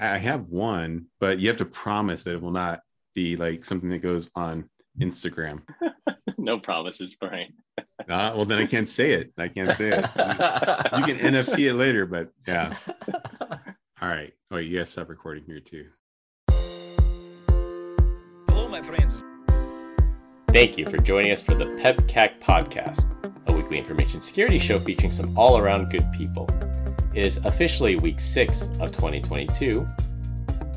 I have one, but you have to promise that it will not be like something that goes on Instagram. no promises, Brian. Uh, well, then I can't say it. I can't say it. You, you can NFT it later, but yeah. All right. Wait, you guys stop recording here too. Hello, my friends. Thank you for joining us for the PEBCAK podcast, a weekly information security show featuring some all around good people. It is officially week six of 2022.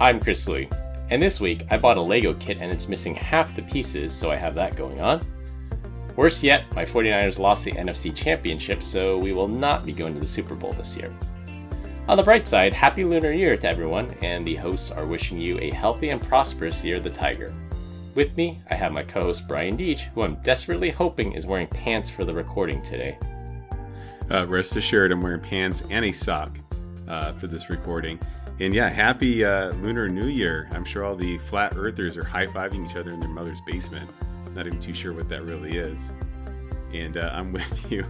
I'm Chris Louie, and this week I bought a Lego kit and it's missing half the pieces, so I have that going on. Worse yet, my 49ers lost the NFC Championship, so we will not be going to the Super Bowl this year. On the bright side, Happy Lunar Year to everyone, and the hosts are wishing you a healthy and prosperous year of the Tiger. With me, I have my co host Brian Deach, who I'm desperately hoping is wearing pants for the recording today. Uh, rest assured, I'm wearing pants and a sock uh, for this recording. And yeah, happy uh, Lunar New Year. I'm sure all the flat earthers are high fiving each other in their mother's basement. Not even too sure what that really is. And uh, I'm with you.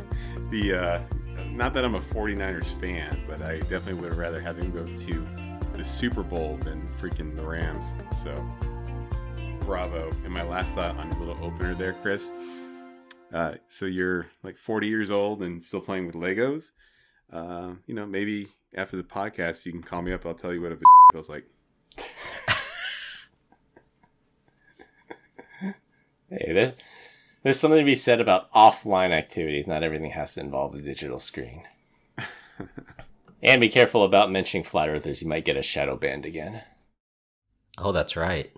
The uh, Not that I'm a 49ers fan, but I definitely would rather have them go to the Super Bowl than freaking the Rams. So bravo. And my last thought on your little opener there, Chris. Uh, so you're like 40 years old and still playing with Legos. Uh, you know, maybe after the podcast, you can call me up. I'll tell you what a feels like. hey, there's, there's something to be said about offline activities. Not everything has to involve a digital screen. and be careful about mentioning flat earthers. You might get a shadow banned again. Oh, that's right.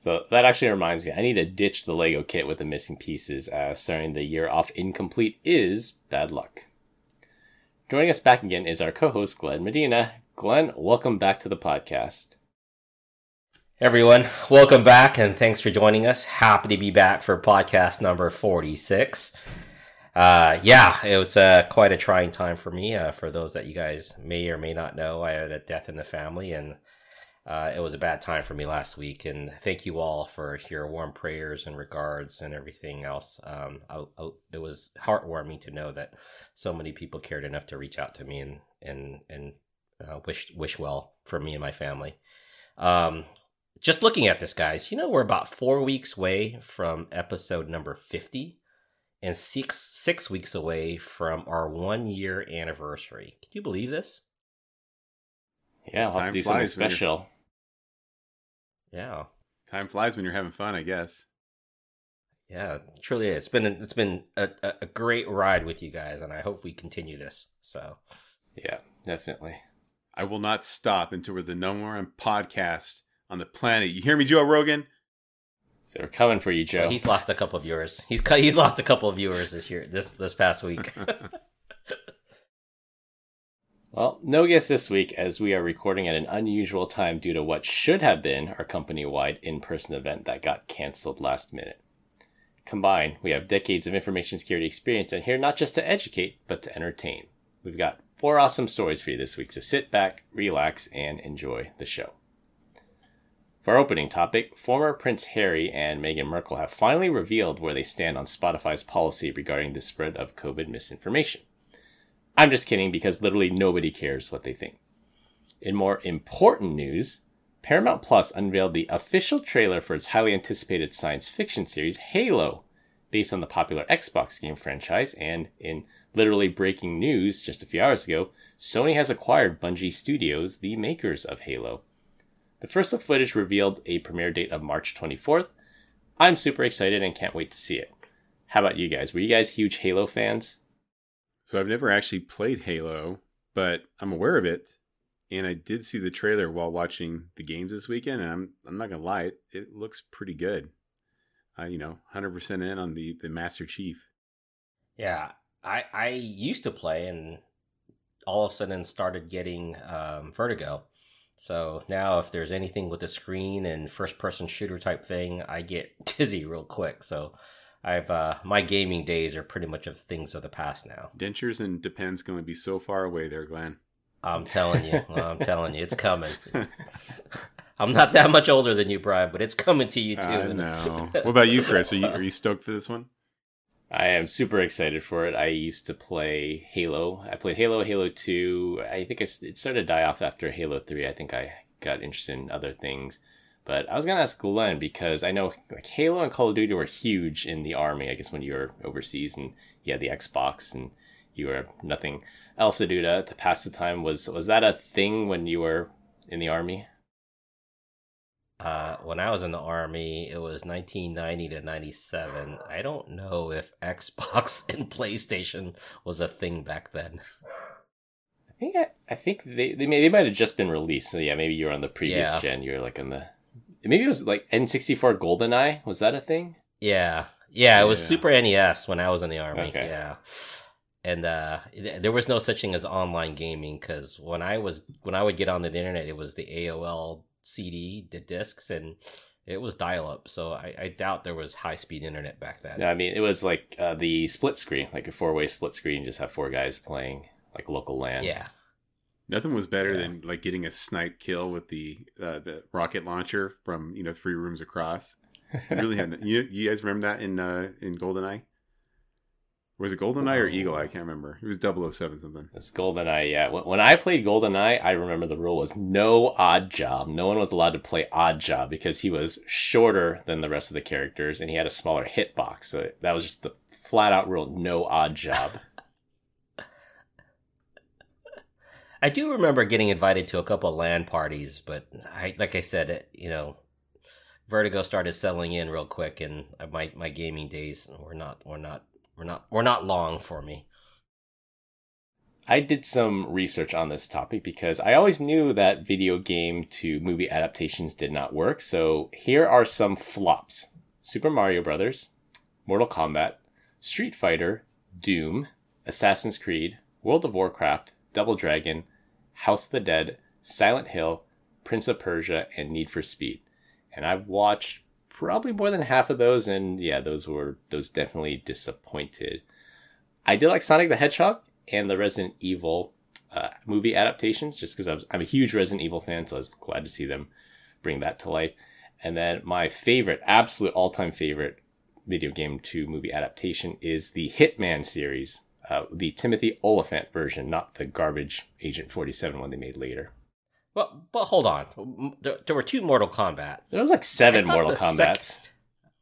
So that actually reminds me, I need to ditch the Lego kit with the missing pieces, as starting the year off incomplete is bad luck. Joining us back again is our co-host Glenn Medina. Glenn, welcome back to the podcast. Everyone, welcome back and thanks for joining us. Happy to be back for podcast number 46. Uh, yeah, it was uh, quite a trying time for me. Uh, for those that you guys may or may not know, I had a death in the family and uh, it was a bad time for me last week, and thank you all for your warm prayers and regards and everything else. Um, I, I, it was heartwarming to know that so many people cared enough to reach out to me and and and uh, wish wish well for me and my family. Um, just looking at this, guys, you know we're about four weeks away from episode number fifty, and six six weeks away from our one year anniversary. Can you believe this? Yeah, I'll have to do something special. Yeah. Time flies when you're having fun, I guess. Yeah, truly, it's been it's been a, a great ride with you guys, and I hope we continue this. So, yeah, definitely. I will not stop until we're the number one podcast on the planet. You hear me, Joe Rogan? So we're coming for you, Joe. Well, he's lost a couple of viewers. He's he's lost a couple of viewers this year, this this past week. Well, no guest this week as we are recording at an unusual time due to what should have been our company wide in person event that got canceled last minute. Combined, we have decades of information security experience and here not just to educate, but to entertain. We've got four awesome stories for you this week, so sit back, relax, and enjoy the show. For our opening topic, former Prince Harry and Meghan Markle have finally revealed where they stand on Spotify's policy regarding the spread of COVID misinformation. I'm just kidding because literally nobody cares what they think. In more important news, Paramount Plus unveiled the official trailer for its highly anticipated science fiction series Halo, based on the popular Xbox game franchise. And in literally breaking news just a few hours ago, Sony has acquired Bungie Studios, the makers of Halo. The first look footage revealed a premiere date of March 24th. I'm super excited and can't wait to see it. How about you guys? Were you guys huge Halo fans? So I've never actually played Halo, but I'm aware of it. And I did see the trailer while watching the games this weekend, and I'm I'm not gonna lie, it, it looks pretty good. Uh, you know, hundred percent in on the the Master Chief. Yeah, I I used to play, and all of a sudden started getting um, vertigo. So now, if there's anything with the screen and first person shooter type thing, I get dizzy real quick. So I've uh my gaming days are pretty much of things of the past now. Dentures and Depends going to be so far away there, Glenn. I'm telling you, I'm telling you, it's coming. I'm not that much older than you, Brian, but it's coming to you too. I know. what about you, Chris? Are you are you stoked for this one? I am super excited for it. I used to play Halo. I played Halo, Halo 2. I think it started to die off after Halo 3. I think I got interested in other things. But I was going to ask Glenn because I know like Halo and Call of Duty were huge in the army, I guess, when you were overseas and you had the Xbox and you were nothing else to do to, to pass the time. Was, was that a thing when you were in the army? Uh, when I was in the army, it was 1990 to 97. I don't know if Xbox and PlayStation was a thing back then. I think I, I think they they may they might have just been released. So yeah, maybe you were on the previous Yeah. gen. You're like on the maybe it was like N64 GoldenEye. Was that a thing? Yeah, yeah, it was Yeah. Super NES when I was in the army. Okay. Yeah, and uh, there was no such thing as online gaming because when I was when I would get on the internet, it was the AOL CD, the discs, and it was dial up. So I, I doubt there was high speed internet back then. No, I mean it was like uh, the split screen, like a four way split screen. Just have four guys playing like local LAN. yeah. Nothing was better Yeah. than like getting a snipe kill with the uh, the rocket launcher from you know three rooms across. You really had you, you guys remember that in uh, in Goldeneye? Was it Goldeneye or Eagle? I can't remember. It was 007 something. It's GoldenEye, yeah. When, when I played GoldenEye, I remember the rule was no Oddjob. No one was allowed to play Oddjob because he was shorter than the rest of the characters and he had a smaller hitbox. So that was just the flat out rule no Oddjob. I do remember getting invited to a couple of LAN parties, but I, like I said, it, you know, Vertigo started settling in real quick, and my my gaming days were not were not were not were not long for me. I did some research on this topic because I always knew that video game to movie adaptations did not work. So here are some flops Super Mario Brothers, Mortal Kombat, Street Fighter, Doom, Assassin's Creed, World of Warcraft, Double Dragon, House of the Dead, Silent Hill, Prince of Persia, and Need for Speed. And I've watched probably more than half of those, and yeah, those were those definitely disappointed. I did like Sonic the Hedgehog and the Resident Evil uh, movie adaptations, just because I'm a huge Resident Evil fan, so I was glad to see them bring that to life. And then my favorite, absolute all-time favorite video game to movie adaptation is the Hitman series, uh, the Timothy Olyphant version, not the garbage Agent 47 one they made later. Well, but hold on, there, there were two Mortal Kombat's. There was like seven Mortal the sec-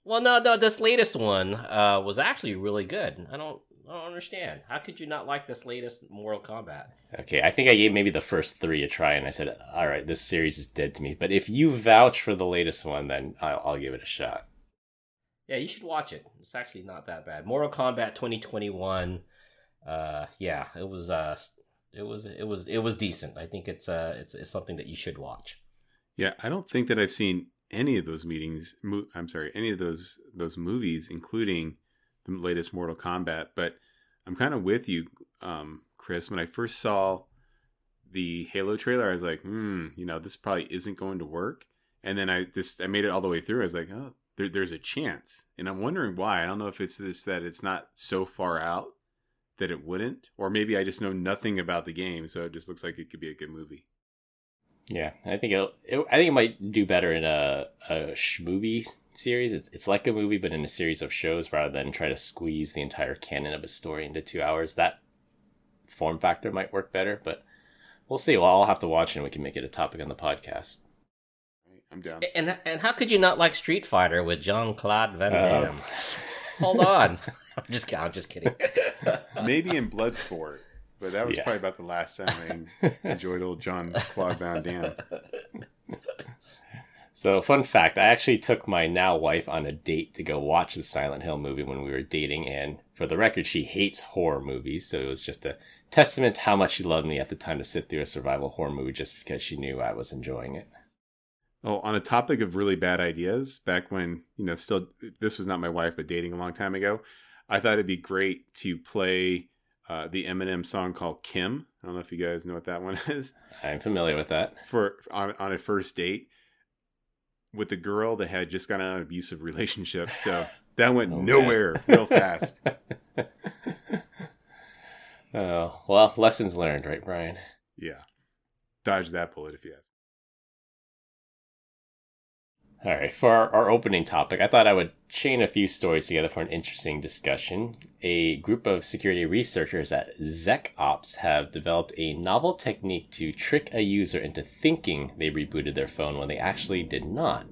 Well, no, no, this latest one uh, was actually really good. I don't, I don't understand. How could you not like this latest Mortal Kombat? Okay, I think I gave maybe the first three a try, and I said, "All right, this series is dead to me." But if you vouch for the latest one, then I'll, I'll give it a shot. Yeah, you should watch it. It's actually not that bad. Mortal Kombat 2021. Uh, yeah, it was. Uh, it was. It was. It was decent. I think it's. Uh, it's, it's something that you should watch. Yeah, I don't think that I've seen any of those meetings. Mo- I'm sorry, any of those those movies, including the latest Mortal Kombat. But I'm kind of with you, um, Chris. When I first saw the Halo trailer, I was like, hmm, you know, this probably isn't going to work. And then I just I made it all the way through. I was like, oh, there, there's a chance, and I'm wondering why. I don't know if it's this that it's not so far out that it wouldn't, or maybe I just know nothing about the game, so it just looks like it could be a good movie. Yeah, I think it'll, it. I think it might do better in a a sh- movie series. It's, it's like a movie, but in a series of shows, rather than try to squeeze the entire canon of a story into two hours. That form factor might work better, but we'll see. Well, I'll have to watch it, and we can make it a topic on the podcast. I'm down. And and how could you not like Street Fighter with Jean Claude Van Um, Damme? Hold on, I'm just. I'm just kidding. Maybe in Bloodsport, but that was Yeah. probably about the last time I enjoyed old John Claude Van Damme. So, fun fact I actually took my now wife on a date to go watch the Silent Hill movie when we were dating. And for the record, she hates horror movies. So, it was just a testament to how much she loved me at the time to sit through a survival horror movie just because she knew I was enjoying it. Oh, on a topic of really bad ideas, back when, you know, still, this was not my wife, but dating a long time ago, I thought it'd be great to play uh, the Eminem song called Kim. I don't know if you guys know what that one is. I'm familiar with that. For on, on a first date with a girl that had just gotten out of an abusive relationship. So that went Oh, nowhere real fast. oh, well, lessons learned, right, Brian? Yeah. Dodge that bullet if you ask. All right, for our, our, opening topic, I thought I would chain a few stories together for an interesting discussion. A group of security researchers at ZecOps have developed a novel technique to trick a user into thinking they rebooted their phone when they actually did not.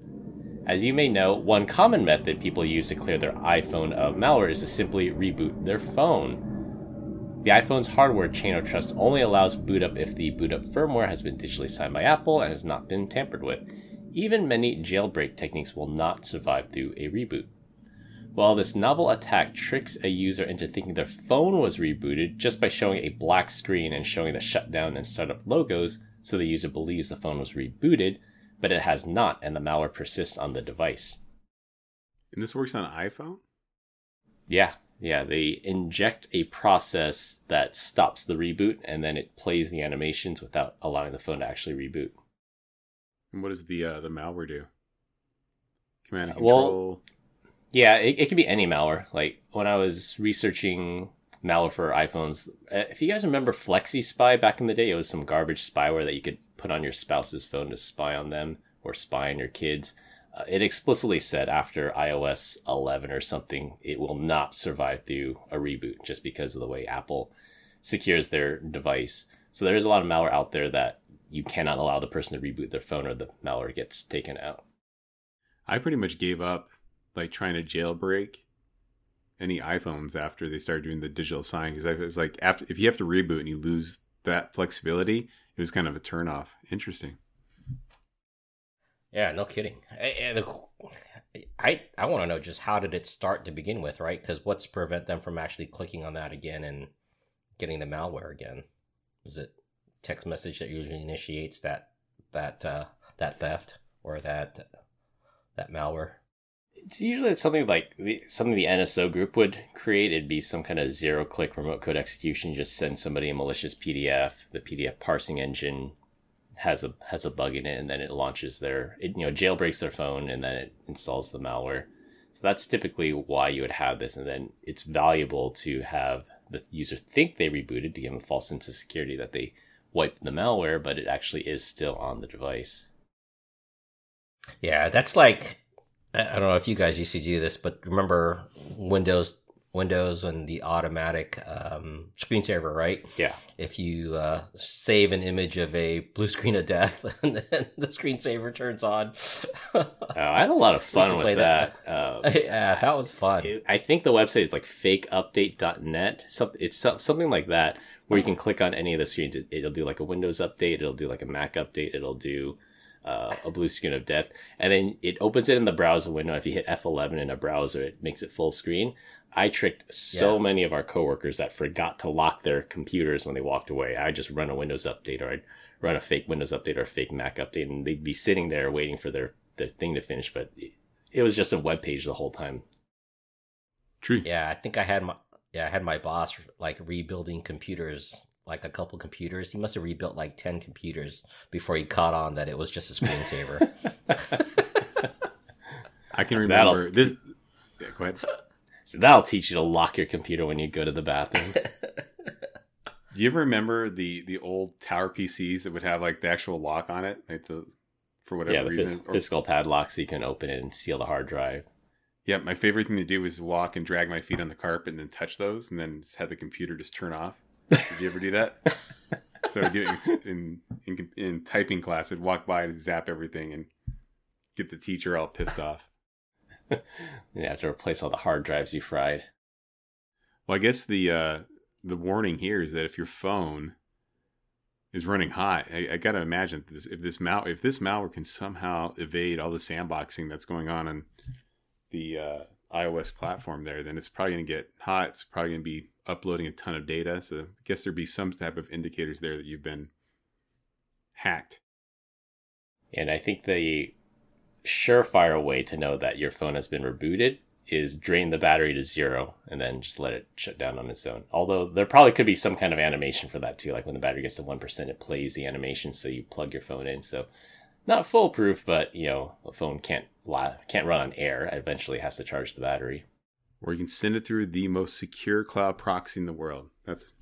As you may know, one common method people use to clear their iPhone of malware is to simply reboot their phone. The iPhone's hardware chain of trust only allows boot up if the boot up firmware has been digitally signed by Apple and has not been tampered with. Even many jailbreak techniques will not survive through a reboot. While this novel attack tricks a user into thinking their phone was rebooted just by showing a black screen and showing the shutdown and startup logos, so the user believes the phone was rebooted, but it has not, and the malware persists on the device. And this works on iPhone? Yeah, yeah. They inject a process that stops the reboot, and then it plays the animations without allowing the phone to actually reboot. And what does the uh, the malware do? Command and control. Well, yeah, it, it could be any malware. Like when I was researching malware for iPhones, uh, if you guys remember FlexiSpy back in the day, it was some garbage spyware that you could put on your spouse's phone to spy on them or spy on your kids. Uh, it explicitly said after iOS 11 or something, it will not survive through a reboot just because of the way Apple secures their device. So there is a lot of malware out there that you cannot allow the person to reboot their phone or the malware gets taken out. I pretty much gave up like trying to jailbreak any iPhones after they started doing the digital sign because it's like after if you have to reboot and you lose that flexibility, it was kind of a turnoff. Interesting. Yeah, no kidding. I I, I want to know just how did it start to begin with, right? Because what's prevent them from actually clicking on that again and getting the malware again? Is it text message that usually initiates that that uh, that theft or that that malware. It's usually something like something the NSO group would create. It'd be some kind of zero click remote code execution. Just send somebody a malicious PDF. The PDF parsing engine has a has a bug in it, and then it launches their it you know jailbreaks their phone, and then it installs the malware. So that's typically why you would have this, and then it's valuable to have the user think they rebooted to give them a false sense of security that they wipe the malware, but it actually is still on the device. Yeah, that's like I don't know if you guys used to do this, but remember Windows Windows and the automatic um, screensaver, right? Yeah. If you uh, save an image of a blue screen of death, and then the screensaver turns on. oh, I had a lot of fun with that. that. Um, yeah, that was fun. I think the website is like fakeupdate.net. It's something like that where you can click on any of the screens. It, will do like a Windows update. It'll do like a Mac update. It'll do uh, a blue screen of death, and then it opens it in the browser window. If you hit F11 in a browser, it makes it full screen. I tricked so yeah. many of our coworkers that forgot to lock their computers when they walked away. I just run a Windows update, or I'd run a fake Windows update or a fake Mac update, and they'd be sitting there waiting for their their thing to finish. But it, it was just a web page the whole time. True. Yeah, I think I had my yeah, I had my boss like rebuilding computers, like a couple computers. He must have rebuilt like 10 computers before he caught on that it was just a screensaver. I can remember that'll, this. Yeah, go ahead. So that'll teach you to lock your computer when you go to the bathroom. Do you ever remember the the old tower PCs that would have like the actual lock on it, like the for whatever yeah, the reason, phys- physical padlock so you can open it and seal the hard drive. Yeah, my favorite thing to do is walk and drag my feet on the carpet and then touch those, and then have the computer just turn off. Did you ever do that? so I do it in, in, in typing class. I'd walk by and zap everything and get the teacher all pissed off. you have to replace all the hard drives you fried. Well, I guess the uh, the warning here is that if your phone is running hot, I, I got to imagine this, if this mal if this malware can somehow evade all the sandboxing that's going on in the uh, iOS platform there, then it's probably going to get hot. It's probably going to be uploading a ton of data. So I guess there'd be some type of indicators there that you've been hacked. And I think the surefire way to know that your phone has been rebooted is drain the battery to zero and then just let it shut down on its own. Although there probably could be some kind of animation for that too. Like when the battery gets to 1%, it plays the animation so you plug your phone in. So not foolproof, but you know, a phone can't can't run on air. It eventually has to charge the battery. Or you can send it through the most secure cloud proxy in the world. That's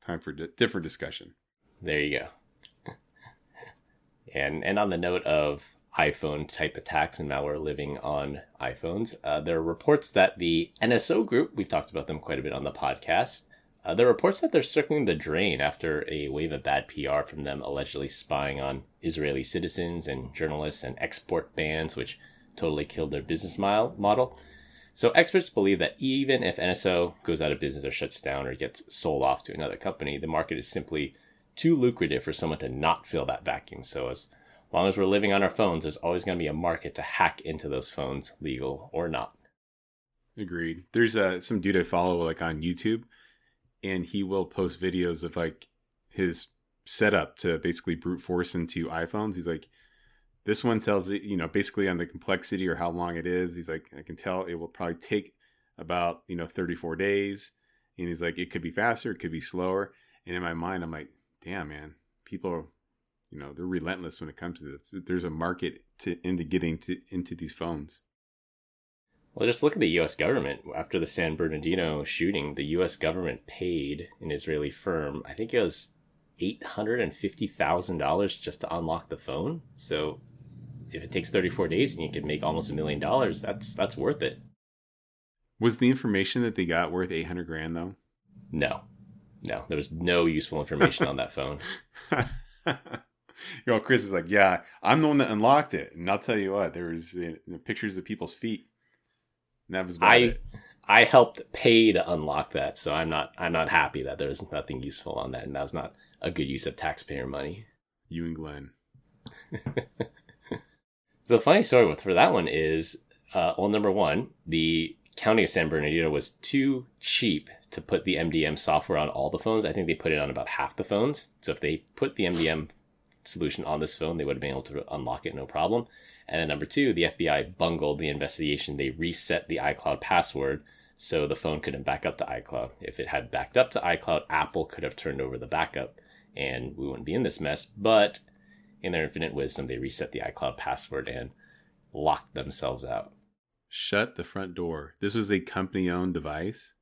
time for a different discussion. There you go. and and on the note of iPhone type attacks and malware living on iPhones. Uh, there are reports that the NSO group, we've talked about them quite a bit on the podcast, uh, there are reports that they're circling the drain after a wave of bad PR from them allegedly spying on Israeli citizens and journalists and export bans, which totally killed their business model. So experts believe that even if NSO goes out of business or shuts down or gets sold off to another company, the market is simply too lucrative for someone to not fill that vacuum. So as long as we're living on our phones, there's always going to be a market to hack into those phones, legal or not. Agreed. There's uh, some dude I follow like on YouTube, and he will post videos of like his setup to basically brute force into iPhones. He's like, this one tells it, you know, basically on the complexity or how long it is. He's like, I can tell it will probably take about, you know, 34 days. And he's like, it could be faster, it could be slower. And in my mind, I'm like, damn, man, people you know, they're relentless when it comes to this. There's a market to into getting to into these phones. Well, just look at the U.S. government. After the San Bernardino shooting, the U.S. government paid an Israeli firm, I think it was eight hundred and fifty thousand dollars just to unlock the phone. So if it takes 34 days and you can make almost a million dollars, that's that's worth it. Was the information that they got worth 800 grand though? No. No, there was no useful information on that phone. you know, Chris is like, yeah, I'm the one that unlocked it, and I'll tell you what, there was you know, pictures of people's feet. And that was I, it. I helped pay to unlock that, so I'm not I'm not happy that there's nothing useful on that, and that was not a good use of taxpayer money. You and Glenn. The funny story with for that one is, uh, well, number one, the county of San Bernardino was too cheap to put the MDM software on all the phones. I think they put it on about half the phones. So if they put the MDM solution on this phone, they would have been able to unlock it no problem. And then number two, the FBI bungled the investigation. They reset the iCloud password so the phone couldn't back up to iCloud. If it had backed up to iCloud, Apple could have turned over the backup and we wouldn't be in this mess. But in their infinite wisdom, they reset the iCloud password and locked themselves out. Shut the front door. This was a company owned device.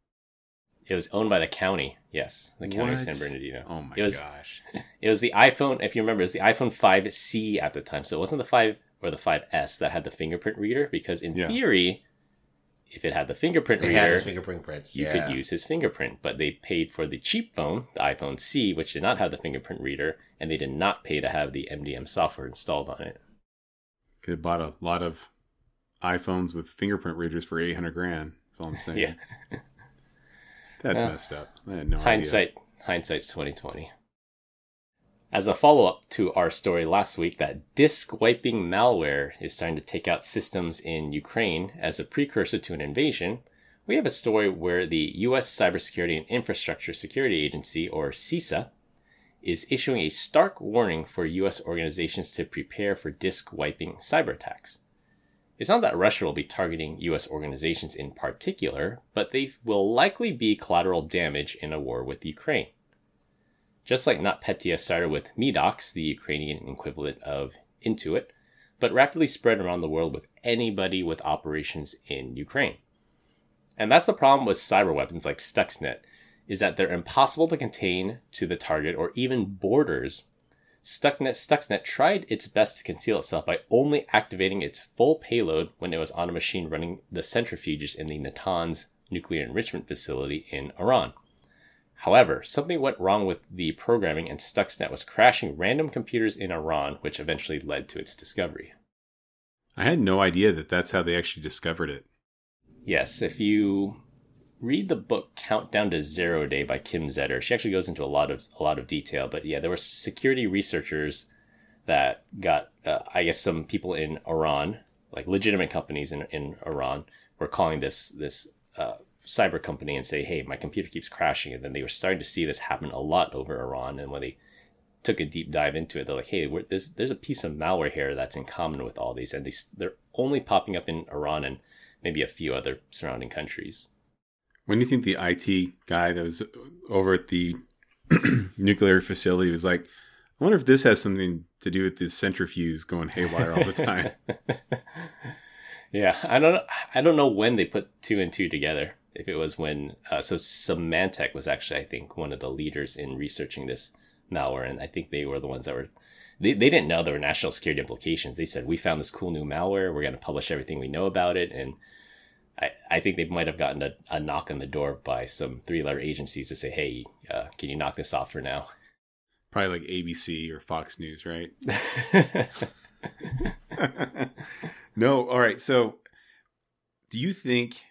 It was owned by the county. Yes, the county What? of San Bernardino. Oh my It was- gosh. It was the iPhone. If you remember, it was the iPhone 5C at the time. So it wasn't the 5 or the 5S that had the fingerprint reader. Because in Yeah. theory, if it had the fingerprint They had reader, his fingerprint prints. you yeah. could use his fingerprint. But they paid for the cheap phone, the iPhone C, which did not have the fingerprint reader, and they did not pay to have the MDM software installed on it. Could have bought a lot of iPhones with fingerprint readers for 800 grand. That's all I'm saying. Yeah. That's Yeah. messed up. I had no idea. hindsight hindsight's 2020 as a follow-up to our story last week that disk wiping malware is starting to take out systems in ukraine as a precursor to an invasion we have a story where the us cybersecurity and infrastructure security agency or cisa is issuing a stark warning for us organizations to prepare for disk wiping cyber attacks it's not that Russia will be targeting US organizations in particular, but they will likely be collateral damage in a war with Ukraine. Just like NotPetya started with M.E.Doc, the Ukrainian equivalent of Intuit, but rapidly spread around the world with anybody with operations in Ukraine. And that's the problem with cyber weapons like Stuxnet, is that they're impossible to contain to the target or even borders Stuxnet, Stuxnet tried its best to conceal itself by only activating its full payload when it was on a machine running the centrifuges in the Natanz nuclear enrichment facility in Iran. However, something went wrong with the programming and Stuxnet was crashing random computers in Iran, which eventually led to its discovery. I had no idea that that's how they actually discovered it. Yes, if you read the book Countdown to Zero Day by Kim Zetter, she actually goes into a lot of a lot of detail. But yeah, there were security researchers that got, uh, I guess, some people in Iran, like legitimate companies in in Iran, were calling this this uh, cyber company and say, "Hey, my computer keeps crashing," and then they were starting to see this happen a lot over Iran, and when they took a deep dive into it, they're like, "Hey, there's there's a piece of malware here that's in common with all these, and they they're only popping up in Iran and maybe a few other surrounding countries." When you think the IT guy that was over at the nuclear facility was like, I wonder if this has something to do with this centrifuge going haywire all the time? yeah, I don't know. I don't know when they put two and two together. If it was when, uh, so Symantec was actually, I think, one of the leaders in researching this malware, and I think they were the ones that were they, they didn't know there were national security implications. They said, we found this cool new malware. We're going to publish everything we know about it. And I, I think they might have gotten a, a knock on the door by some three letter agencies to say, hey, uh, can you knock this off for now? Probably like ABC or Fox News, right? no. All right. So, do you think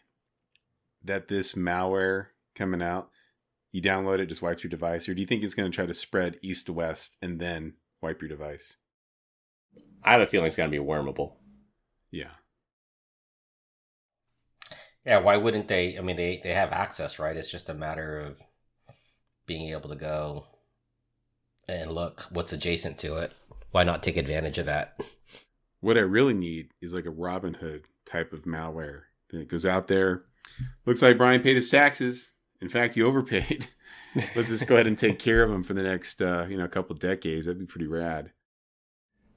that this malware coming out, you download it, just wipes your device, or do you think it's going to try to spread east to west and then wipe your device? I have a feeling it's going to be wormable. Yeah. Yeah, why wouldn't they? I mean, they they have access, right? It's just a matter of being able to go and look what's adjacent to it. Why not take advantage of that? What I really need is like a Robin Hood type of malware that goes out there. Looks like Brian paid his taxes. In fact, he overpaid. Let's just go ahead and take care of him for the next, uh, you know, couple decades. That'd be pretty rad.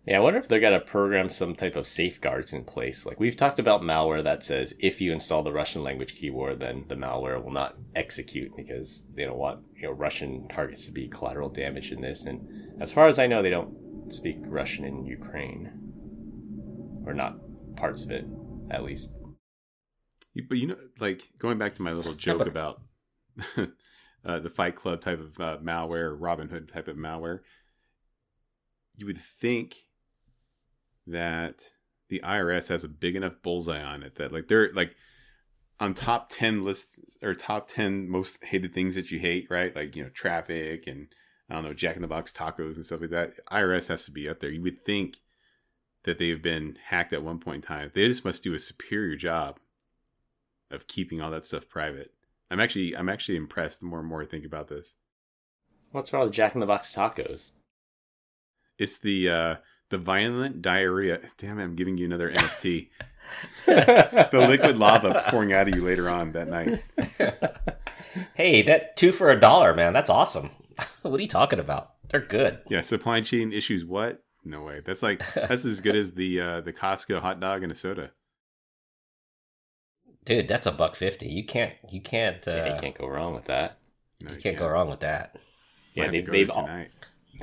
Yeah, I wonder if they're gonna program some type of safeguards in place. Like we've talked about malware that says if you install the Russian language keyword, then the malware will not execute because they don't want you know Russian targets to be collateral damage in this. And as far as I know, they don't speak Russian in Ukraine, or not parts of it, at least. But you know, like going back to my little joke but- about uh, the Fight Club type of uh, malware, Robin Hood type of malware, you would think that the IRS has a big enough bullseye on it that like they're like on top 10 lists or top 10 most hated things that you hate, right? Like, you know, traffic and I don't know, Jack in the Box tacos and stuff like that. IRS has to be up there. You would think that they've been hacked at one point in time. They just must do a superior job of keeping all that stuff private. I'm actually I'm actually impressed the more and more I think about this. What's wrong with Jack in the Box tacos? It's the uh the violent diarrhea. Damn it, I'm giving you another NFT. the liquid lava pouring out of you later on that night. hey, that two for a dollar, man. That's awesome. what are you talking about? They're good. Yeah, supply chain issues. What? No way. That's like that's as good as the uh, the Costco hot dog and a soda. Dude, that's a buck fifty. You can't you can't uh, yeah, you can't go wrong with that. No, you can't go wrong with that. Yeah, Might have they, to go they've all, tonight.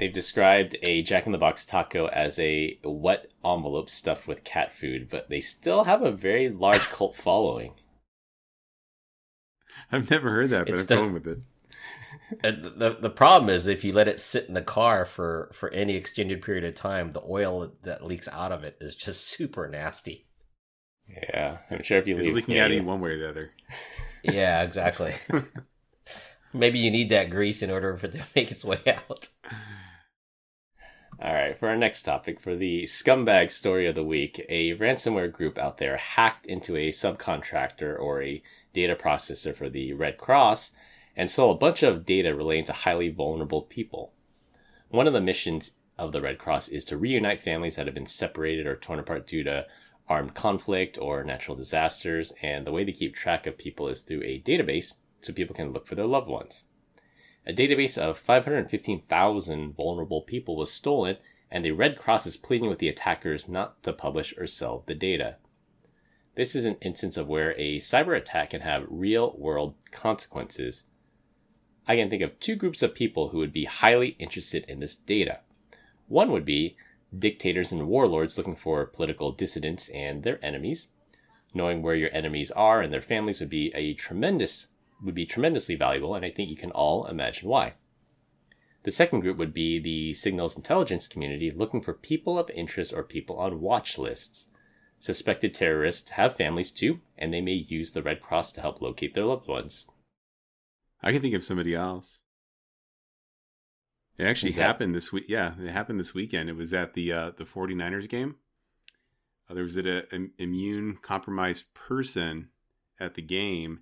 They've described a Jack in the Box taco as a wet envelope stuffed with cat food, but they still have a very large cult following. I've never heard that, but It's I'm the- going with it. And the the problem is if you let it sit in the car for for any extended period of time, the oil that leaks out of it is just super nasty. Yeah, I'm sure if you It's leave, leaking yeah, out of you one way or the other. Yeah, exactly. Maybe you need that grease in order for it to make its way out. All right, for our next topic, for the scumbag story of the week, a ransomware group out there hacked into a subcontractor or a data processor for the Red Cross and stole a bunch of data relating to highly vulnerable people. One of the missions of the Red Cross is to reunite families that have been separated or torn apart due to armed conflict or natural disasters, and the way to keep track of people is through a database so people can look for their loved ones. A database of 515,000 vulnerable people was stolen, and the Red Cross is pleading with the attackers not to publish or sell the data. This is an instance of where a cyber attack can have real world consequences. I can think of two groups of people who would be highly interested in this data. One would be dictators and warlords looking for political dissidents and their enemies. Knowing where your enemies are and their families would be a tremendous would be tremendously valuable, and I think you can all imagine why. The second group would be the signals intelligence community looking for people of interest or people on watch lists. Suspected terrorists have families too, and they may use the Red Cross to help locate their loved ones. I can think of somebody else. It actually that? happened this week. Yeah, it happened this weekend. It was at the uh, the 49ers game. Uh, there was an an immune compromised person at the game,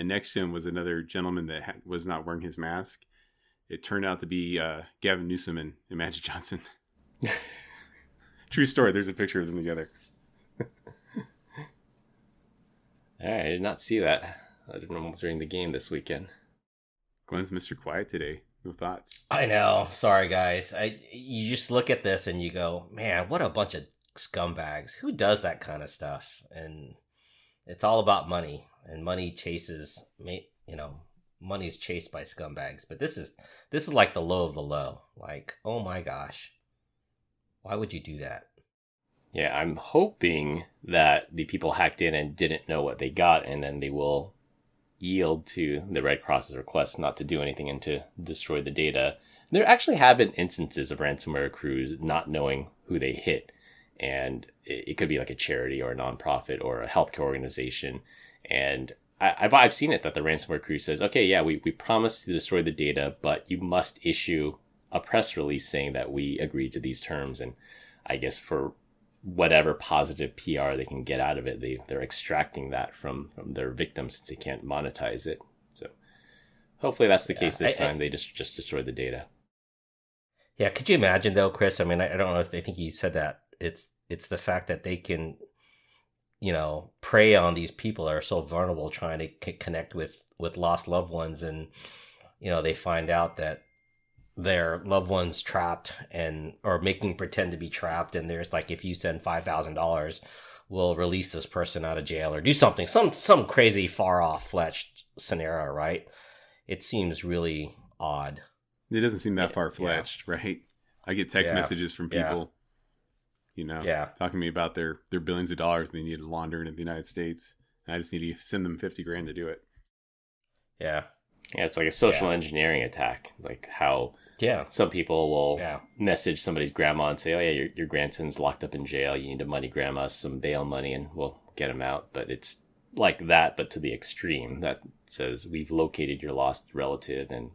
and next to him was another gentleman that ha- was not wearing his mask. It turned out to be uh, Gavin Newsom and, and Magic Johnson. True story. There's a picture of them together. All right, I did not see that. I didn't know during the game this weekend. Glenn's Mr. Quiet today. No thoughts. I know. Sorry, guys. I you just look at this and you go, man, what a bunch of scumbags. Who does that kind of stuff? And it's all about money, and money chases. You know, money is chased by scumbags. But this is this is like the low of the low. Like, oh my gosh, Why would you do that? Yeah, I'm hoping that the people hacked in and didn't know what they got, and then they will yield to the Red Cross's request not to do anything and to destroy the data. There actually have been instances of ransomware crews not knowing who they hit, and it, could be like a charity or a nonprofit or a healthcare organization. And I, have I've seen it that the ransomware crew says, okay, yeah, we, we promise to destroy the data, but you must issue a press release saying that we agreed to these terms. And I guess for whatever positive PR they can get out of it. They they're extracting that from from their victims since they can't monetize it. So hopefully that's the yeah, case this I, time. I, they just just destroy the data. Yeah, could you imagine though, Chris? I mean, I, I don't know if they think you said that. It's it's the fact that they can, you know, prey on these people that are so vulnerable, trying to connect with with lost loved ones, and you know they find out that their loved ones trapped and or making pretend to be trapped and there's like if you send five thousand dollars we'll release this person out of jail or do something some some crazy far off fletched scenario right it seems really odd it doesn't seem that far fletched yeah. right i get text yeah. messages from people. You know yeah talking to me about their their billions of dollars and they need to launder into the united states and i just need to send them 50 grand to do it yeah yeah, it's like a social engineering attack. Like how yeah. Some people will yeah. message somebody's grandma and say, "Oh yeah, your your grandson's locked up in jail. You need to money grandma some bail money, and we'll get him out." But it's like that, but to the extreme. That says we've located your lost relative, and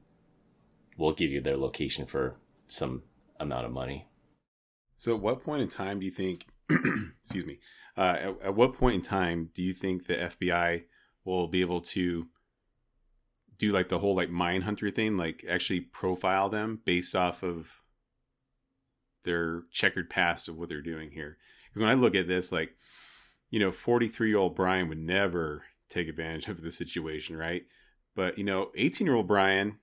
we'll give you their location for some amount of money. So, at what point in time do you think? excuse me. Uh, at, at what point in time do you think the FBI will be able to do like the whole like Mindhunter thing, like actually profile them based off of their checkered past of what they're doing here. Because when I look at this, like, you know, 43 year old Brian would never take advantage of the situation, right? But, you know, 18 year old Brian,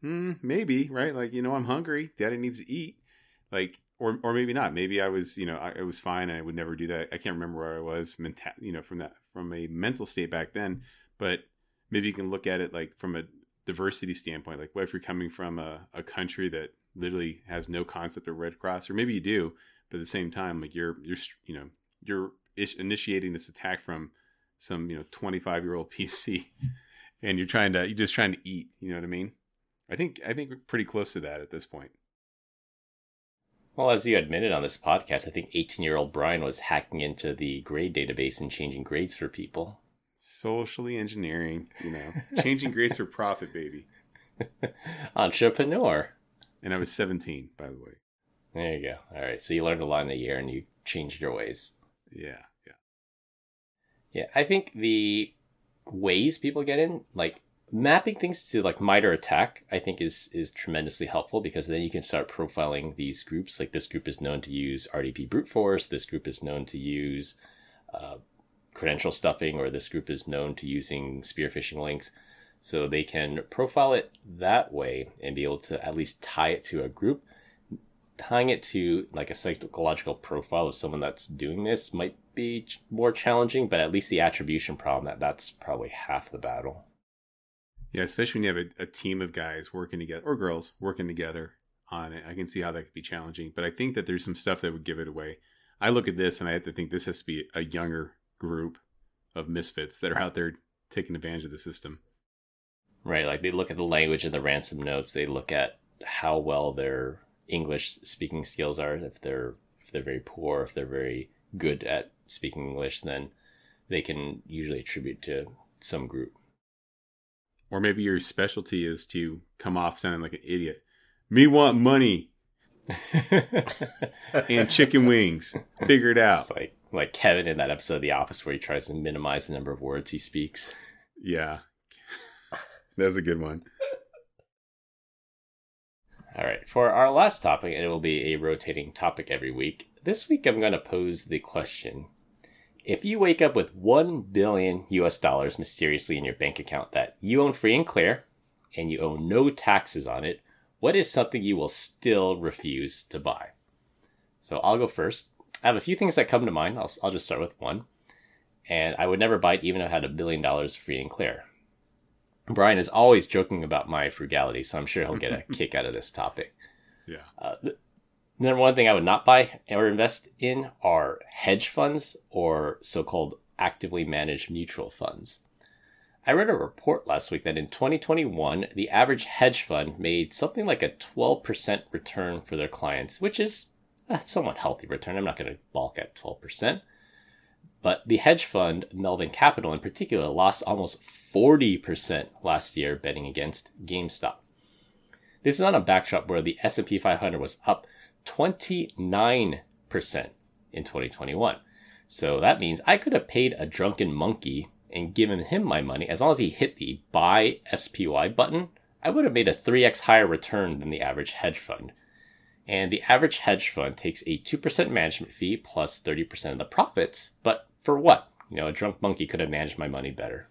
hmm, maybe, right? Like, you know, I'm hungry. Daddy needs to eat. Like, or, or maybe not. Maybe I was, you know, I, I was fine and I would never do that. I can't remember where I was, you know, from that, from a mental state back then. But maybe you can look at it like from a diversity standpoint. Like, what if you're coming from a, a country that literally has no concept of Red Cross, or maybe you do, but at the same time, like you're you're you know you're initiating this attack from some you know 25 year old PC, and you're trying to you're just trying to eat. You know what I mean? I think I think we're pretty close to that at this point. Well, as you admitted on this podcast, I think 18 year old Brian was hacking into the grade database and changing grades for people socially engineering, you know, changing grades for profit, baby. Entrepreneur. And I was 17, by the way. There you go. All right. So you learned a lot in a year and you changed your ways. Yeah. Yeah. Yeah. I think the ways people get in, like mapping things to like MITRE ATT&CK, I think is, is tremendously helpful because then you can start profiling these groups. Like this group is known to use RDP brute force. This group is known to use uh, credential stuffing or this group is known to using spear phishing links. So they can profile it that way and be able to at least tie it to a group. Tying it to like a psychological profile of someone that's doing this might be more challenging, but at least the attribution problem that that's probably half the battle. Yeah, especially when you have a, a team of guys working together or girls working together on it. I can see how that could be challenging, but I think that there's some stuff that would give it away. I look at this and I have to think this has to be a younger group of misfits that are out there taking advantage of the system. Right, like they look at the language in the ransom notes, they look at how well their English speaking skills are. If they're if they're very poor, if they're very good at speaking English, then they can usually attribute to some group. Or maybe your specialty is to come off sounding like an idiot. Me want money. and chicken wings. Figure it out. It's like like Kevin in that episode of The Office where he tries to minimize the number of words he speaks. Yeah. that was a good one. All right. For our last topic, and it will be a rotating topic every week. This week I'm going to pose the question if you wake up with 1 billion US dollars mysteriously in your bank account that you own free and clear and you owe no taxes on it, what is something you will still refuse to buy? So I'll go first. I have a few things that come to mind. I'll, I'll just start with one. And I would never buy it even if I had a billion dollars free and clear. Brian is always joking about my frugality, so I'm sure he'll get a kick out of this topic. Yeah. Uh, Number one thing I would not buy or invest in are hedge funds or so called actively managed mutual funds. I read a report last week that in 2021, the average hedge fund made something like a 12% return for their clients, which is a somewhat healthy return. I'm not going to balk at 12%. But the hedge fund, Melvin Capital in particular, lost almost 40% last year betting against GameStop. This is on a backdrop where the S&P 500 was up 29% in 2021. So that means I could have paid a drunken monkey and given him my money as long as he hit the buy SPY button. I would have made a 3x higher return than the average hedge fund. And the average hedge fund takes a 2% management fee plus 30% of the profits, but for what? You know, a drunk monkey could have managed my money better.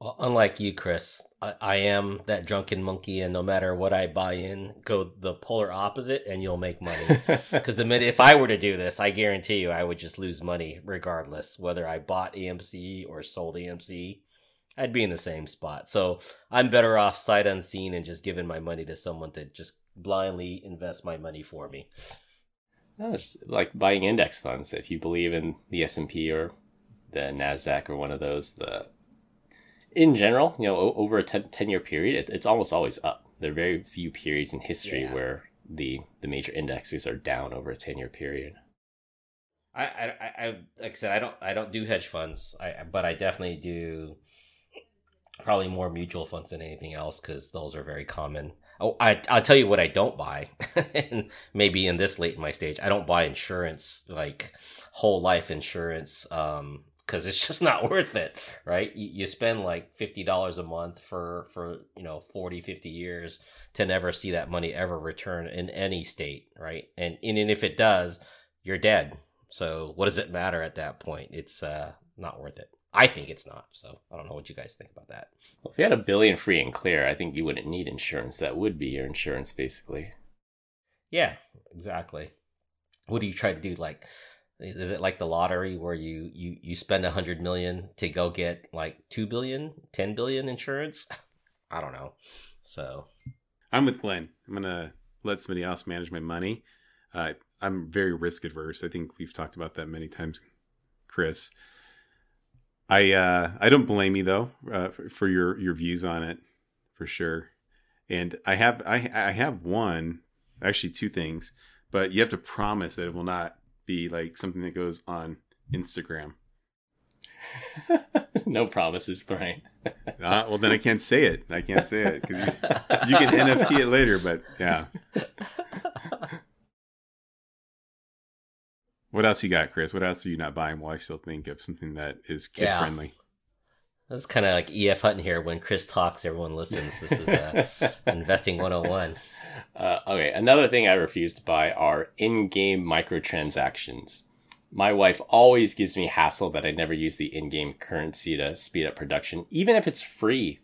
Well, unlike you, Chris, I, I am that drunken monkey, and no matter what I buy in, go the polar opposite, and you'll make money. Because the minute if I were to do this, I guarantee you, I would just lose money regardless whether I bought EMC or sold EMC. I'd be in the same spot. So I'm better off sight unseen and just giving my money to someone to just blindly invest my money for me. No, it's like buying index funds. If you believe in the S and P or the Nasdaq or one of those, the in general, you know, over a 10, 10 year period, it, it's almost always up. There are very few periods in history yeah. where the the major indexes are down over a 10 year period. I, I, I, like I said, I don't, I don't do hedge funds, I, but I definitely do probably more mutual funds than anything else because those are very common. Oh, I, I'll tell you what I don't buy. and maybe in this late in my stage, I don't buy insurance, like whole life insurance, um, because it's just not worth it, right? You, you spend like fifty dollars a month for for you know 40, 50 years to never see that money ever return in any state, right? And and, and if it does, you're dead. So what does it matter at that point? It's uh, not worth it. I think it's not. So I don't know what you guys think about that. Well, if you had a billion free and clear, I think you wouldn't need insurance. That would be your insurance, basically. Yeah, exactly. What do you try to do? Like, is it like the lottery where you you you spend a hundred million to go get like two billion, ten billion insurance? I don't know. So I'm with Glenn. I'm gonna let somebody else manage my money. Uh, I'm very risk adverse. I think we've talked about that many times, Chris. I uh, I don't blame you though uh, for, for, your your views on it for sure. And I have I I have one actually two things, but you have to promise that it will not be like something that goes on Instagram. no promises, Brian. uh, well, then I can't say it. I can't say it because you, you can NFT it later. But yeah. What else you got, Chris? What else are you not buying? Well, I still think of something that is kid yeah. friendly. This is kind of like EF Hutton here. When Chris talks, everyone listens. This is uh, investing 101. Uh, okay, another thing I refuse to buy are in-game microtransactions. My wife always gives me hassle that I never use the in-game currency to speed up production, even if it's free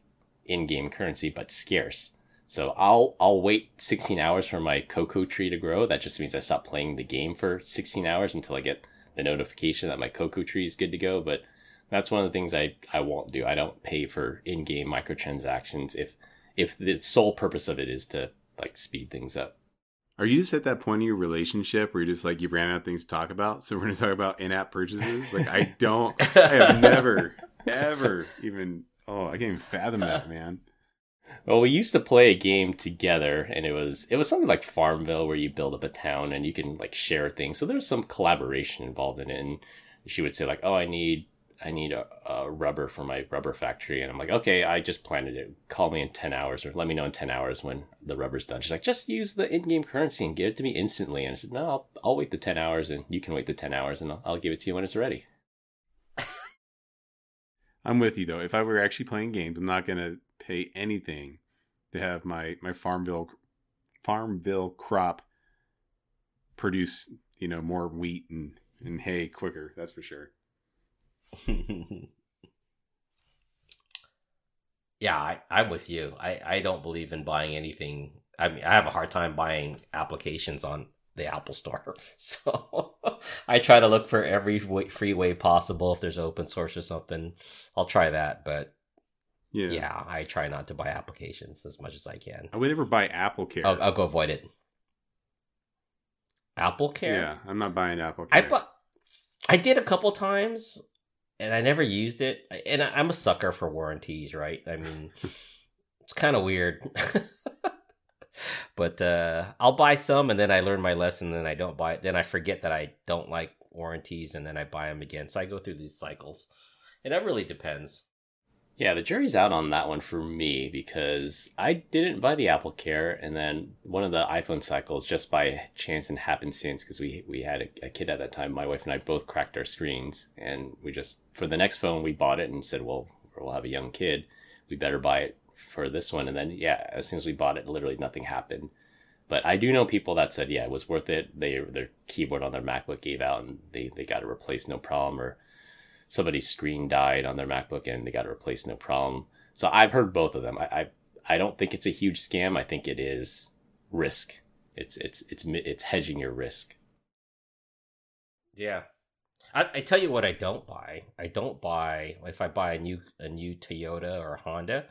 in-game currency but scarce. So I'll I'll wait 16 hours for my cocoa tree to grow. That just means I stop playing the game for 16 hours until I get the notification that my cocoa tree is good to go. But that's one of the things I, I won't do. I don't pay for in-game microtransactions if if the sole purpose of it is to like speed things up. Are you just at that point in your relationship where you're just like you've ran out of things to talk about? So we're gonna talk about in-app purchases. Like I don't, I have never, ever even. Oh, I can't even fathom that, man. Well, we used to play a game together, and it was it was something like Farmville, where you build up a town and you can like share things. So there's some collaboration involved in it. And she would say like, "Oh, I need I need a, a, rubber for my rubber factory. And I'm like, okay, I just planted it. Call me in 10 hours or let me know in 10 hours when the rubber's done. She's like, just use the in game currency and give it to me instantly. And I said, no, I'll, I'll wait the 10 hours and you can wait the 10 hours and I'll, I'll give it to you when it's ready. I'm with you though. If I were actually playing games, I'm not going to pay anything to have my, my Farmville, Farmville crop produce, you know, more wheat and, and hay quicker. That's for sure. yeah, I, I'm with you. I, I don't believe in buying anything. I mean, I have a hard time buying applications on the Apple Store. So I try to look for every way, free way possible. If there's open source or something, I'll try that. But yeah. yeah, I try not to buy applications as much as I can. I would never buy Apple Care. I'll, I'll go avoid it. Apple Care. Yeah, I'm not buying Apple Care. I bought. I did a couple times, and I never used it. And I- I'm a sucker for warranties, right? I mean, it's kind of weird. but uh, I'll buy some, and then I learn my lesson, and then I don't buy it. Then I forget that I don't like warranties, and then I buy them again. So I go through these cycles, and that really depends. Yeah, the jury's out on that one for me because I didn't buy the Apple Care, and then one of the iPhone cycles just by chance and happenstance because we we had a, a kid at that time. My wife and I both cracked our screens, and we just for the next phone we bought it and said, well, we'll have a young kid, we better buy it for this one. And then yeah, as soon as we bought it, literally nothing happened. But I do know people that said, yeah, it was worth it. They their keyboard on their MacBook gave out, and they they got it replaced, no problem. Or somebody's screen died on their MacBook and they got it replaced, no problem. So I've heard both of them. I, I I don't think it's a huge scam. I think it is risk. It's it's it's it's hedging your risk. Yeah. I, I tell you what I don't buy. I don't buy if I buy a new a new Toyota or Honda,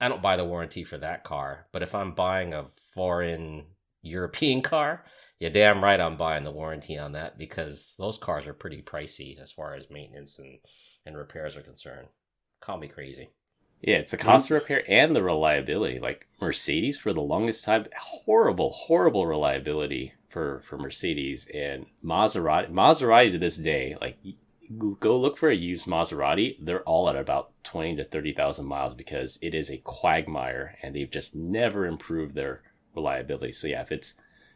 I don't buy the warranty for that car. But if I'm buying a foreign European car, you're damn right I'm buying the warranty on that because those cars are pretty pricey as far as maintenance and, and repairs are concerned. Call me crazy. Yeah, it's the mm-hmm. cost of repair and the reliability. Like Mercedes for the longest time, horrible, horrible reliability for for Mercedes and Maserati. Maserati to this day, like go look for a used Maserati. They're all at about twenty to thirty thousand miles because it is a quagmire and they've just never improved their reliability. So yeah, if it's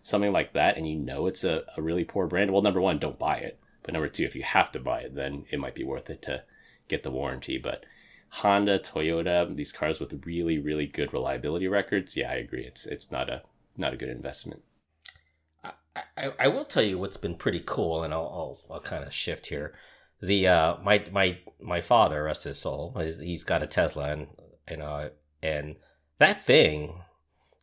something like that and you know it's a, a really poor brand, well, number one, don't buy it. But number two, if you have to buy it, then it might be worth it to get the warranty. But Honda, Toyota, these cars with really, really good reliability records, yeah, I agree. It's it's not a not a good investment. I, I, will tell you what's been pretty cool, and I'll I'll, I'll kind of shift here. The uh my my my father, rest his soul, he's, got a Tesla, and you know, and that thing,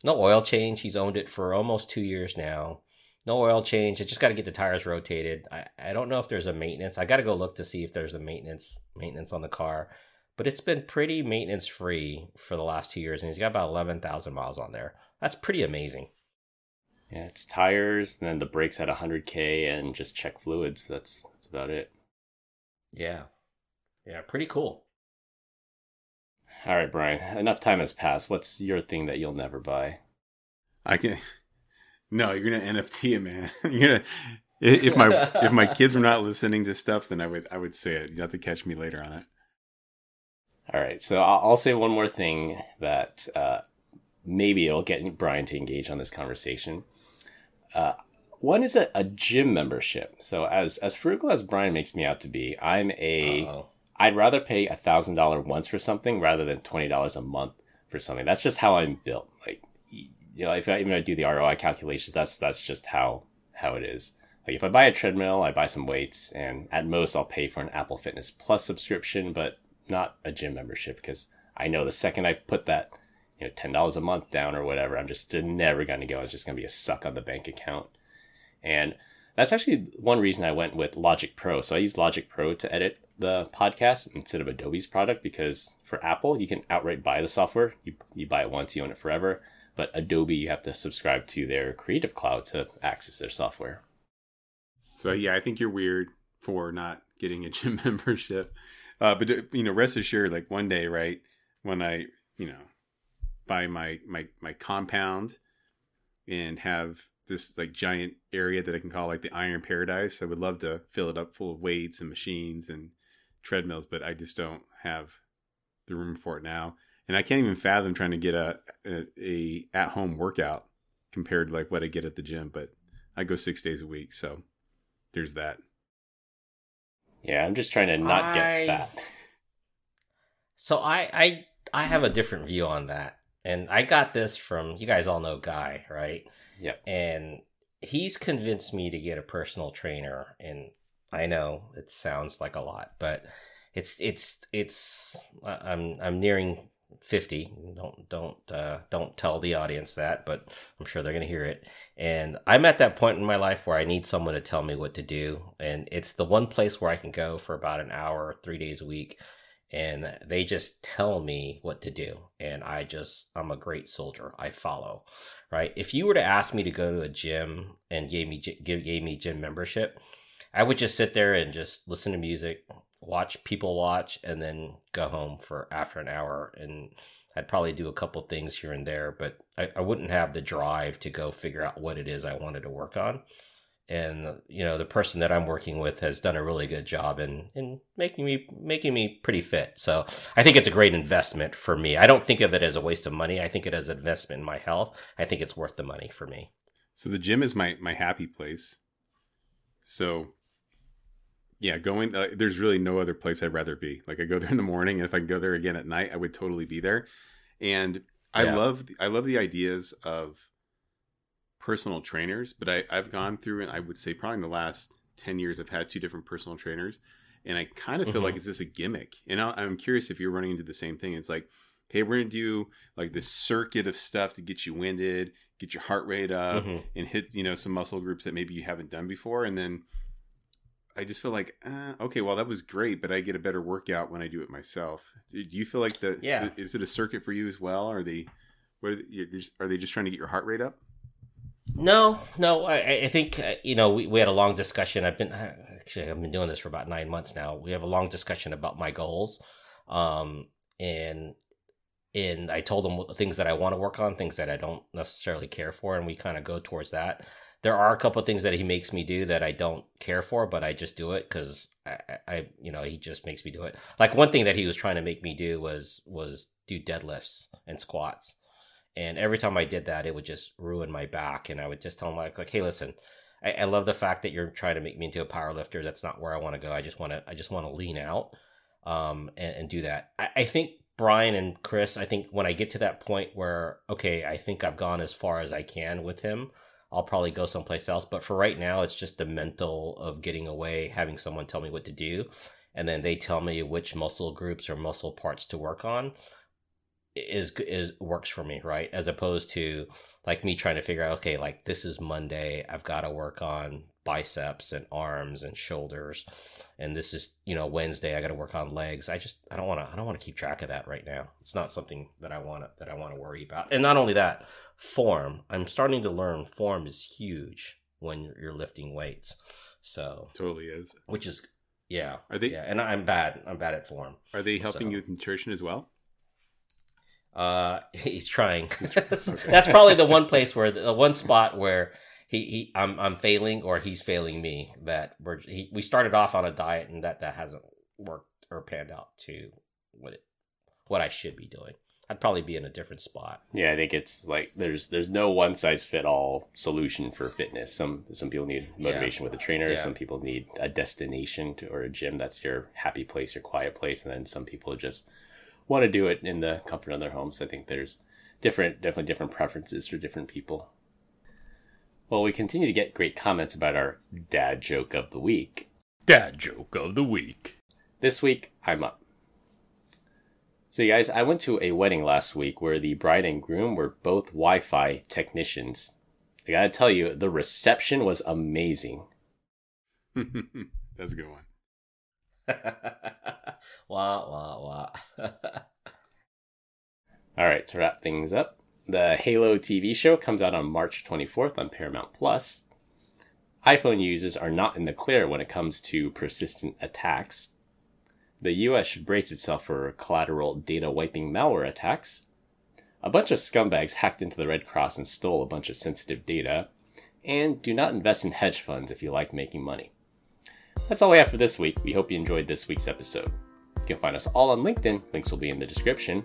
no oil change. He's owned it for almost two years now. No oil change. I just got to get the tires rotated. I, I don't know if there's a maintenance. I got to go look to see if there's a maintenance maintenance on the car, but it's been pretty maintenance free for the last two years, and he's got about eleven thousand miles on there. That's pretty amazing. Yeah, it's tires, and then the brakes at 100k, and just check fluids. That's that's about it. Yeah. Yeah, pretty cool. All right, Brian. Enough time has passed. What's your thing that you'll never buy? I can. No, you're gonna NFT it, man. you're gonna. If my if my kids were not listening to stuff, then I would I would say it. You have to catch me later on it. All right, so I'll, I'll say one more thing that uh, maybe it'll get Brian to engage on this conversation. Uh, one is a, a gym membership. So as as frugal as Brian makes me out to be, I'm a Uh-oh. I'd rather pay a thousand dollar once for something rather than twenty dollars a month for something. That's just how I'm built. Like you know, if I even I do the ROI calculations, that's that's just how how it is. Like if I buy a treadmill, I buy some weights, and at most I'll pay for an Apple Fitness Plus subscription, but not a gym membership because I know the second I put that you know ten dollars a month down or whatever, I'm just never going to go. It's just going to be a suck on the bank account, and that's actually one reason I went with Logic Pro. So I use Logic Pro to edit the podcast instead of Adobe's product because for Apple you can outright buy the software. You you buy it once, you own it forever. But Adobe you have to subscribe to their Creative Cloud to access their software. So yeah, I think you're weird for not getting a gym membership. Uh, but you know, rest assured, like one day, right when I, you know, buy my my my compound and have this like giant area that I can call like the Iron Paradise, I would love to fill it up full of weights and machines and treadmills, but I just don't have the room for it now. And I can't even fathom trying to get a a, a at home workout compared to like what I get at the gym. But I go six days a week, so there's that. Yeah, I'm just trying to not I- get fat. So I I I have a mm-hmm. different view on that. And I got this from you guys all know Guy, right? Yeah. And he's convinced me to get a personal trainer and I know it sounds like a lot, but it's it's it's I'm I'm nearing 50. Don't don't uh don't tell the audience that, but I'm sure they're going to hear it. And I'm at that point in my life where I need someone to tell me what to do, and it's the one place where I can go for about an hour, 3 days a week and they just tell me what to do and i just i'm a great soldier i follow right if you were to ask me to go to a gym and gave me gave me gym membership i would just sit there and just listen to music watch people watch and then go home for after an hour and i'd probably do a couple things here and there but I, I wouldn't have the drive to go figure out what it is i wanted to work on and you know the person that I'm working with has done a really good job in in making me making me pretty fit. So I think it's a great investment for me. I don't think of it as a waste of money. I think it as an investment in my health. I think it's worth the money for me. So the gym is my my happy place. So yeah, going uh, there's really no other place I'd rather be. Like I go there in the morning, and if I can go there again at night, I would totally be there. And I yeah. love I love the ideas of personal trainers, but I, I've gone through and I would say probably in the last 10 years, I've had two different personal trainers. And I kind of feel mm-hmm. like, is this a gimmick? And i am curious if you're running into the same thing. It's like, hey, we're going to do like this circuit of stuff to get you winded, get your heart rate up, mm-hmm. and hit, you know, some muscle groups that maybe you haven't done before. And then I just feel like, uh, okay, well, that was great, but I get a better workout when I do it myself. Do you feel like the, yeah. The, is it a circuit for you as well? Are they, what are they just trying to get your heart rate up? No, no. I, I think uh, you know we, we had a long discussion. I've been actually I've been doing this for about nine months now. We have a long discussion about my goals, um, and and I told him things that I want to work on, things that I don't necessarily care for, and we kind of go towards that. There are a couple of things that he makes me do that I don't care for, but I just do it because I, I, you know, he just makes me do it. Like one thing that he was trying to make me do was was do deadlifts and squats and every time I did that, it would just ruin my back. And I would just tell him like, like, hey, listen, I, I love the fact that you're trying to make me into a power lifter. That's not where I want to go. I just want to, I just want to lean out, um, and, and do that. I, I think Brian and Chris, I think when I get to that point where, okay, I think I've gone as far as I can with him, I'll probably go someplace else. But for right now, it's just the mental of getting away, having someone tell me what to do. And then they tell me which muscle groups or muscle parts to work on is is works for me, right? As opposed to like me trying to figure out, okay, like this is Monday, I've got to work on biceps and arms and shoulders, and this is you know Wednesday, I got to work on legs. I just I don't want to I don't want to keep track of that right now. It's not something that I want to that I want to worry about. And not only that, form. I'm starting to learn form is huge when you're lifting weights. So totally is, which is yeah. Are they? Yeah, and I'm bad. I'm bad at form. Are they helping so. you with nutrition as well? Uh, he's trying. That's probably the one place where the one spot where he, he I'm I'm failing or he's failing me. That we're he, we started off on a diet and that that hasn't worked or panned out to what it what I should be doing. I'd probably be in a different spot. Yeah, I think it's like there's there's no one size fit all solution for fitness. Some some people need motivation yeah. with a trainer. Yeah. Some people need a destination to, or a gym that's your happy place, your quiet place, and then some people just want to do it in the comfort of their homes. I think there's different, definitely different preferences for different people. Well, we continue to get great comments about our dad joke of the week. Dad joke of the week. This week, I'm up. So, you guys, I went to a wedding last week where the bride and groom were both Wi Fi technicians. I gotta tell you, the reception was amazing. That's a good one. wah, wah, wah. All right, to wrap things up, the Halo TV show comes out on March 24th on Paramount Plus. iPhone users are not in the clear when it comes to persistent attacks. The US should brace itself for collateral data wiping malware attacks. A bunch of scumbags hacked into the Red Cross and stole a bunch of sensitive data. And do not invest in hedge funds if you like making money. That's all we have for this week. We hope you enjoyed this week's episode. You can find us all on LinkedIn, links will be in the description.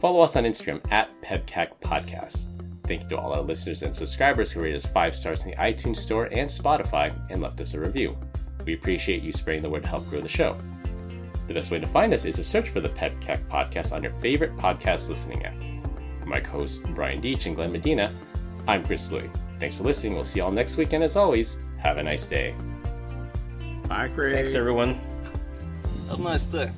Follow us on Instagram at PEBCAK Podcast. Thank you to all our listeners and subscribers who rated us five stars in the iTunes Store and Spotify and left us a review. We appreciate you spreading the word to help grow the show. The best way to find us is to search for the PEBCAK Podcast on your favorite podcast listening app. For my co-hosts Brian Deach and Glenn Medina, I'm Chris Louie. Thanks for listening. We'll see you all next week, and as always, have a nice day. Bye, Craig. Thanks, everyone. Have a nice day.